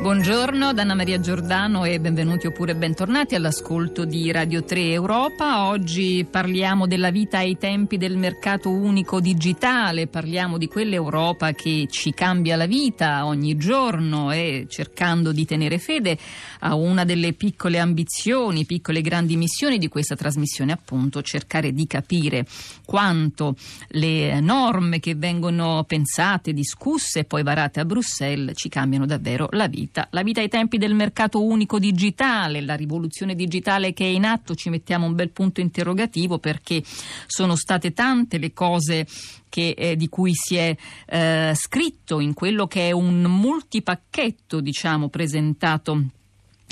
Buongiorno da Anna Maria Giordano e benvenuti oppure bentornati all'ascolto di Radio 3 Europa. Oggi parliamo della vita ai tempi del mercato unico digitale, parliamo di quell'Europa che ci cambia la vita ogni giorno e cercando di tenere fede a una delle piccole ambizioni, piccole grandi missioni di questa trasmissione, appunto cercare di capire quanto le norme che vengono pensate, discusse e poi varate a Bruxelles ci cambiano davvero la vita vita. La vita ai tempi del mercato unico digitale, la rivoluzione digitale che è in atto, ci mettiamo un bel punto interrogativo perché sono state tante le cose che, eh, di cui si è eh, scritto in quello che è un multipacchetto, diciamo, presentato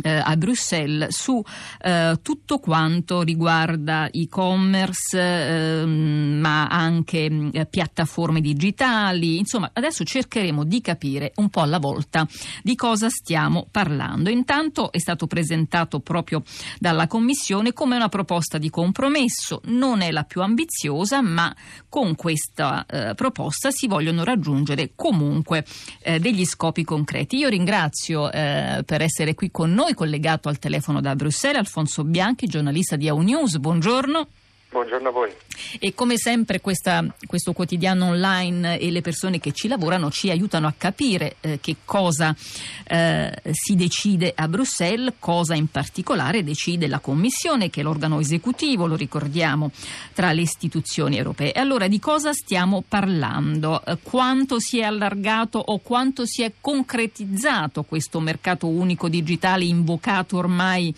a Bruxelles su eh, tutto quanto riguarda e-commerce, eh, ma anche mm, piattaforme digitali. Insomma, adesso cercheremo di capire un po' alla volta di cosa stiamo parlando. Intanto è stato presentato proprio dalla Commissione come una proposta di compromesso. Non è la più ambiziosa, ma con questa eh, proposta si vogliono raggiungere comunque eh, degli scopi concreti. Io ringrazio eh, per essere qui con noi noi collegato al telefono da Bruxelles Alfonso Bianchi, giornalista di AU News. Buongiorno. Buongiorno a voi. E come sempre questa, questo quotidiano online e le persone che ci lavorano ci aiutano a capire eh, che cosa eh, si decide a Bruxelles, cosa in particolare decide la Commissione, che è l'organo esecutivo, lo ricordiamo, tra le istituzioni europee. Allora di cosa stiamo parlando? Eh, quanto si è allargato o quanto si è concretizzato questo mercato unico digitale invocato ormai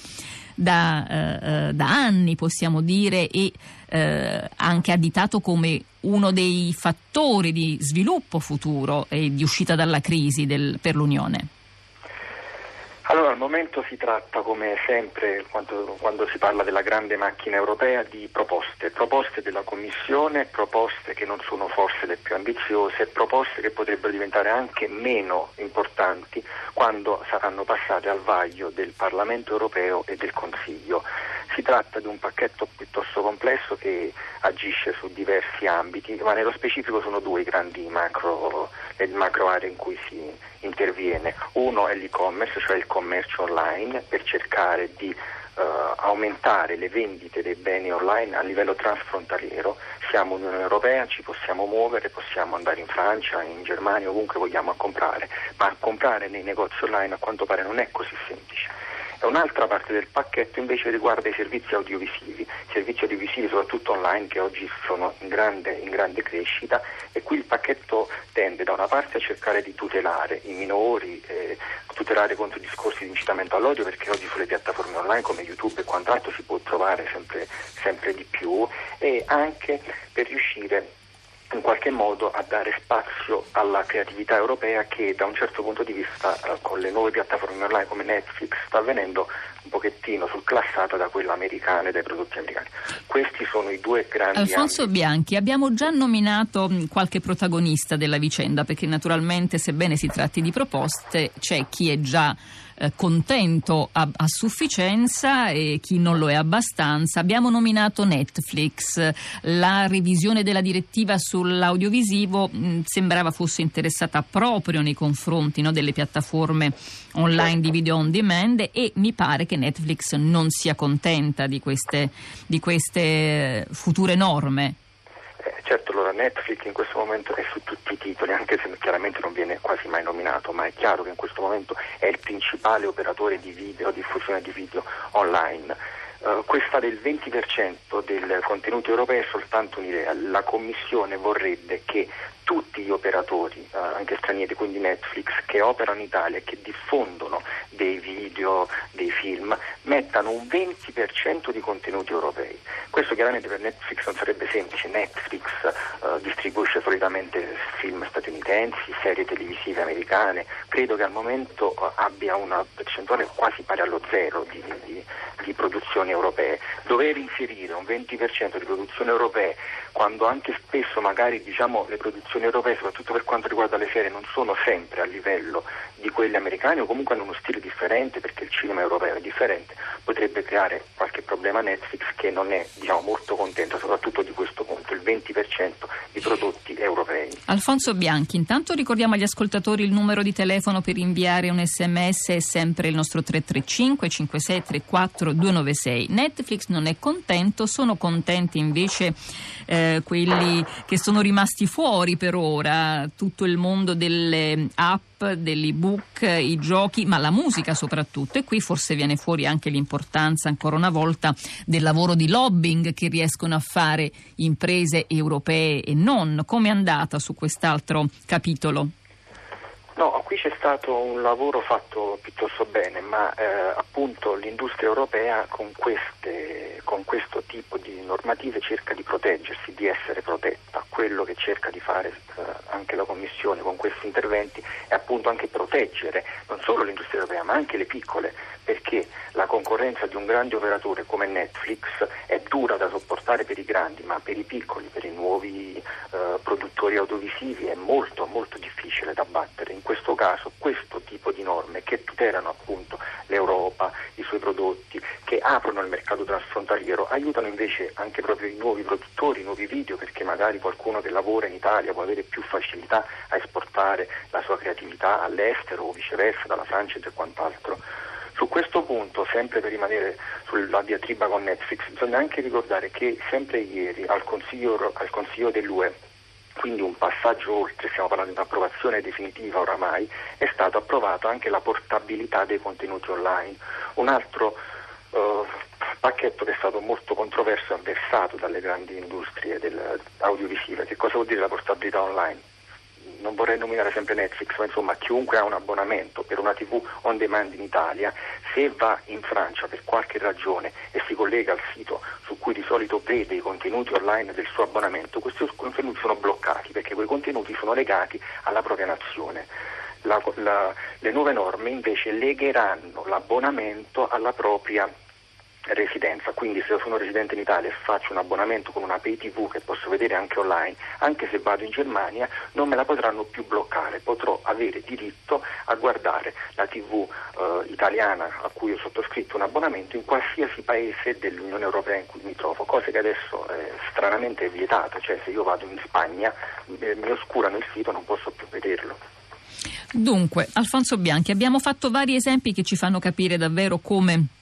da, eh, eh, da anni, possiamo dire, e eh, anche additato come uno dei fattori di sviluppo futuro e di uscita dalla crisi del, per l'Unione? Allora, al momento si tratta, come sempre, quando, quando, si parla della grande macchina europea, di proposte, proposte della Commissione, proposte che non sono forse le più ambiziose, proposte che potrebbero diventare anche meno importanti quando saranno passate al vaglio del Parlamento europeo e del Consiglio. Si tratta di un pacchetto piuttosto complesso che agisce su diversi ambiti, ma nello specifico sono due i grandi macro, macro aree in cui si. Uno è l'e-commerce, cioè il commercio online, per cercare di uh, aumentare le vendite dei beni online a livello transfrontaliero. Siamo Unione Europea, ci possiamo muovere, possiamo andare in Francia, in Germania, ovunque vogliamo a comprare, ma comprare nei negozi online a quanto pare non è così semplice e un'altra parte del pacchetto invece riguarda i servizi audiovisivi, servizi audiovisivi soprattutto online che oggi sono in grande, in grande crescita e qui il pacchetto tende da una parte a cercare di tutelare i minori, eh, tutelare contro i discorsi di incitamento all'odio perché oggi sulle piattaforme online come YouTube e quant'altro si può trovare sempre, sempre di più e anche per riuscire in qualche modo a dare spazio alla creatività europea che da un certo punto di vista eh, con le nuove piattaforme online come Netflix sta venendo un pochettino surclassata da quella americana e dai prodotti americani. Questi sono i due grandi Alfonso ambiti. Bianchi, abbiamo già nominato qualche protagonista della vicenda perché naturalmente sebbene si tratti di proposte c'è chi è già eh, contento a, a, sufficienza e chi non lo è abbastanza. Abbiamo nominato Netflix, la revisione della direttiva sull'audiovisivo mh, mm, sembrava fosse interessata proprio nei confronti no, delle piattaforme online di video on demand e mi pare che Netflix non sia contenta di queste, di queste future norme. Certo, allora Netflix in questo momento è su tutti i titoli, anche se chiaramente non viene quasi mai nominato, ma è chiaro che in questo momento è il principale operatore di video, diffusione di video online. Uh, questa del 20% del contenuto europeo è soltanto un'idea. La Commissione vorrebbe che tutti gli operatori, uh, anche stranieri, quindi Netflix, che operano in Italia e che diffondono dei video, dei film, mettano un 20% di contenuti europei. Questo chiaramente per Netflix non sarebbe semplice. Netflix uh, distribuisce solitamente film statunitensi, serie televisive americane, credo che al momento uh, abbia una percentuale quasi pari allo zero di, di, di produzioni europee. Dover inserire un 20% di produzioni europee quando anche spesso magari diciamo, le produzioni europee, soprattutto per quanto riguarda le serie, non sono sempre a livello di quelle americane o comunque hanno uno stile differente perché il cinema europeo è differente, potrebbe creare qualche problema a Netflix che non è diciamo, molto contento soprattutto di questo punto. Soprattutto il 20% di prodotti europei. Alfonso Bianchi, intanto ricordiamo agli ascoltatori il numero di telefono per inviare un sms è sempre il nostro 335 5634 296. Netflix non è contento, sono contenti invece eh, quelli che sono rimasti fuori per ora, tutto il mondo delle app dell'ebook, i giochi, ma la musica soprattutto. E qui forse viene fuori anche l'importanza, ancora una volta, del lavoro di lobbying che riescono a fare imprese europee e non. Come è andata su quest'altro capitolo? No, qui c'è stato un lavoro fatto piuttosto bene, ma eh, appunto l'industria europea con, queste, con, questo tipo di normative cerca di proteggersi, di essere protetta. Quello che cerca di fare eh, anche la Commissione con questi interventi è appunto anche proteggere non solo l'industria europea ma anche le piccole, perché la concorrenza di un grande operatore come Netflix è dura da sopportare per i grandi, ma per i piccoli, per i nuovi eh, produttori audiovisivi è molto molto difficile da battere. In questo caso questo tipo di norme che tutelano appunto l'Europa, i suoi prodotti, che aprono il mercato transfrontaliero, aiutano invece anche proprio i nuovi produttori, i nuovi video, perché magari qualcuno che lavora in Italia può avere più facilità a esportare la sua creatività all'estero o viceversa, dalla Francia e quant'altro. Su questo punto, sempre per rimanere sulla diatriba con Netflix, bisogna anche ricordare che sempre ieri al Consiglio, al consiglio dell'UE quindi un passaggio oltre, stiamo parlando di un'approvazione definitiva oramai, è stato approvato anche la portabilità dei contenuti online. Un altro uh, pacchetto che è stato molto controverso e avversato dalle grandi industrie audiovisive. Che cosa vuol dire la portabilità online? Non vorrei nominare sempre Netflix, ma insomma chiunque ha un abbonamento per una TV on demand in Italia, se va in Francia per qualche ragione e si collega al sito su cui di solito vede i contenuti online del suo abbonamento, questi contenuti sono bloccati perché quei contenuti sono legati alla propria nazione. La, la, le nuove norme invece legheranno l'abbonamento alla propria residenza, quindi se io sono residente in Italia e faccio un abbonamento con una pay TV che posso vedere anche online, anche se vado in Germania non me la potranno più bloccare, potrò avere diritto a guardare la TV eh, italiana a cui ho sottoscritto un abbonamento in qualsiasi paese dell'Unione Europea in cui mi trovo, cosa che adesso è stranamente vietata, cioè se io vado in Spagna eh, mi oscurano il sito non posso più vederlo. Dunque, Alfonso Bianchi, abbiamo fatto vari esempi che ci fanno capire davvero come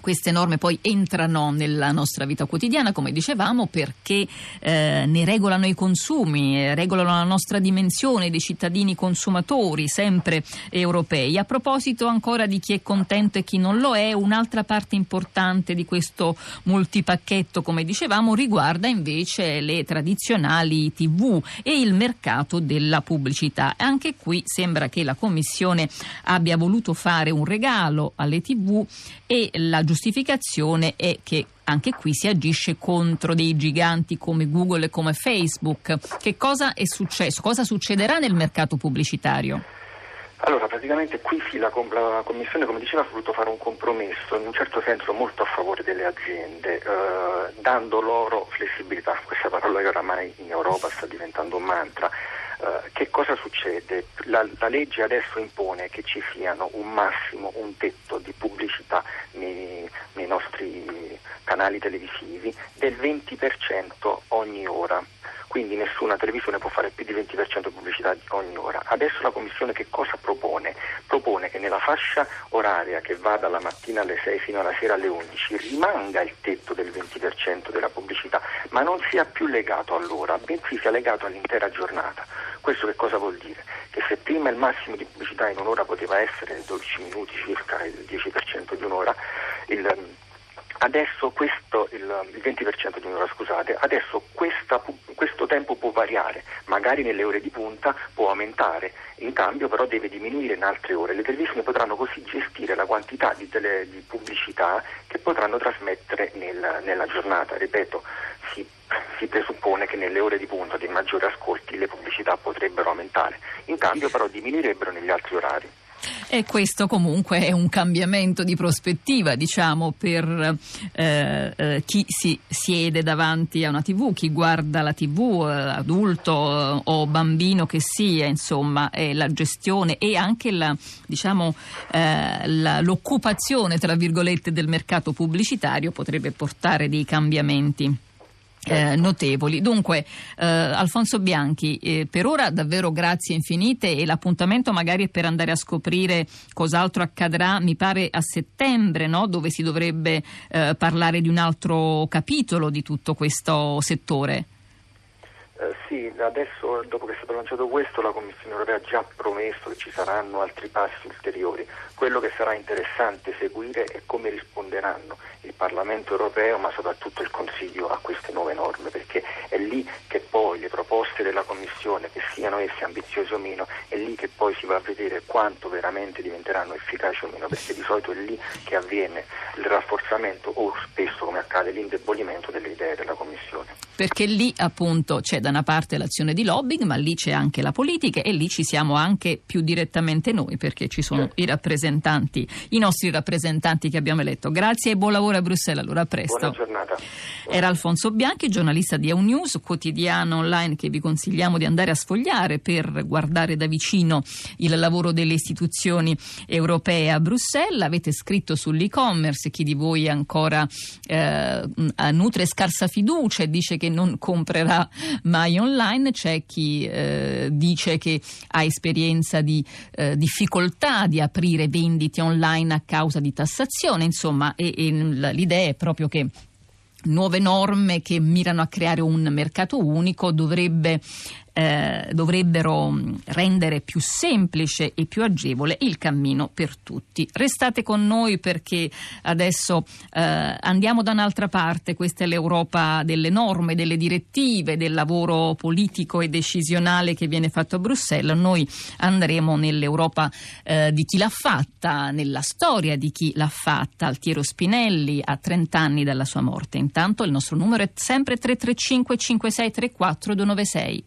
queste norme poi entrano nella nostra vita quotidiana, come dicevamo, perché eh, ne regolano i consumi, eh, regolano la nostra dimensione dei cittadini consumatori, sempre europei. A proposito ancora di chi è contento e chi non lo è, un'altra parte importante di questo multipacchetto, come dicevamo, riguarda invece le tradizionali TV e il mercato della pubblicità. Anche qui sembra che la Commissione abbia voluto fare un regalo alle TV e la giustificazione è che anche qui si agisce contro dei giganti come Google e come Facebook. Che cosa è successo? Cosa succederà nel mercato pubblicitario? Allora, praticamente qui sì, la, la, Commissione, come diceva, ha voluto fare un compromesso, in un certo senso molto a favore delle aziende, eh, dando loro flessibilità, questa parola che oramai in Europa sta diventando un mantra. Eh, che cosa succede? La, la, legge adesso impone che ci siano un massimo, un tetto di pubblicità nei, nei nostri canali televisivi del 20% ogni ora quindi nessuna televisione può fare più di 20% pubblicità ogni ora. Adesso la Commissione che cosa propone? Propone che nella fascia oraria che va dalla mattina alle 6 fino alla sera alle 11 rimanga il tetto del 20% della pubblicità, ma non sia più legato all'ora, bensì sia legato all'intera giornata. Questo che cosa vuol dire? Che se prima il massimo di pubblicità in un'ora poteva essere 12 minuti circa, il 10% di un'ora, il, adesso questo, il, il 20% di un'ora, scusate, adesso questa, questo tempo può variare, magari nelle ore di punta può aumentare, in cambio però deve diminuire in altre ore. Le televisioni potranno così gestire la quantità di, tele, di pubblicità che potranno trasmettere nel, nella giornata. Ripeto, si, si, presuppone che nelle ore di punta dei maggiori ascolti le pubblicità potrebbero aumentare, in cambio però diminuirebbero negli altri orari. E questo comunque è un cambiamento di prospettiva, diciamo, per eh, eh, chi si siede davanti a una TV, chi guarda la TV, eh, adulto o bambino che sia, insomma, la gestione e anche la, diciamo, eh, la, l'occupazione, tra virgolette, del mercato pubblicitario potrebbe portare dei cambiamenti. Eh, notevoli. Dunque, eh, Alfonso Bianchi, eh, per ora davvero grazie infinite e l'appuntamento magari è per andare a scoprire cos'altro accadrà, mi pare a settembre, no? dove si dovrebbe eh, parlare di un altro capitolo di tutto questo settore. Eh, sì, adesso dopo che è stato lanciato questo la Commissione europea ha già promesso che ci saranno altri passi ulteriori. Quello che sarà interessante seguire è come risponderanno il Parlamento europeo ma soprattutto il Consiglio a queste nuove norme perché è lì che poi le proposte della Commissione, che siano esse ambiziose o meno, è lì che poi si va a vedere quanto veramente diventeranno efficaci o meno perché di solito è lì che avviene il rafforzamento o spesso come accade l'indebolimento delle idee della Commissione. Perché lì appunto c'è da una parte l'azione di lobbying, ma lì c'è anche la politica e lì ci siamo anche più direttamente noi perché ci sono certo. i rappresentanti, i nostri rappresentanti che abbiamo eletto. Grazie e buon lavoro a Bruxelles, allora a presto. Buona giornata. Era Alfonso Bianchi, giornalista di EUNews, quotidiano online che vi consigliamo di andare a sfogliare per guardare da vicino il lavoro delle istituzioni europee a Bruxelles. Avete scritto sull'e-commerce, chi di voi ancora eh, nutre scarsa fiducia e dice che non comprerà mai online, c'è chi eh, dice che ha esperienza di eh, difficoltà di aprire vendite online a causa di tassazione, insomma, e, e l'idea è proprio che nuove norme che mirano a creare un mercato unico dovrebbe eh, dovrebbero mm, rendere più semplice e più agevole il cammino per tutti. Restate con noi perché adesso eh, andiamo da un'altra parte, questa è l'Europa delle norme, delle direttive, del lavoro politico e decisionale che viene fatto a Bruxelles. Noi andremo nell'Europa eh, di chi l'ha fatta, nella storia di chi l'ha fatta. Altiero Spinelli a 30 anni dalla sua morte. Intanto il nostro numero è sempre 335 5634 296.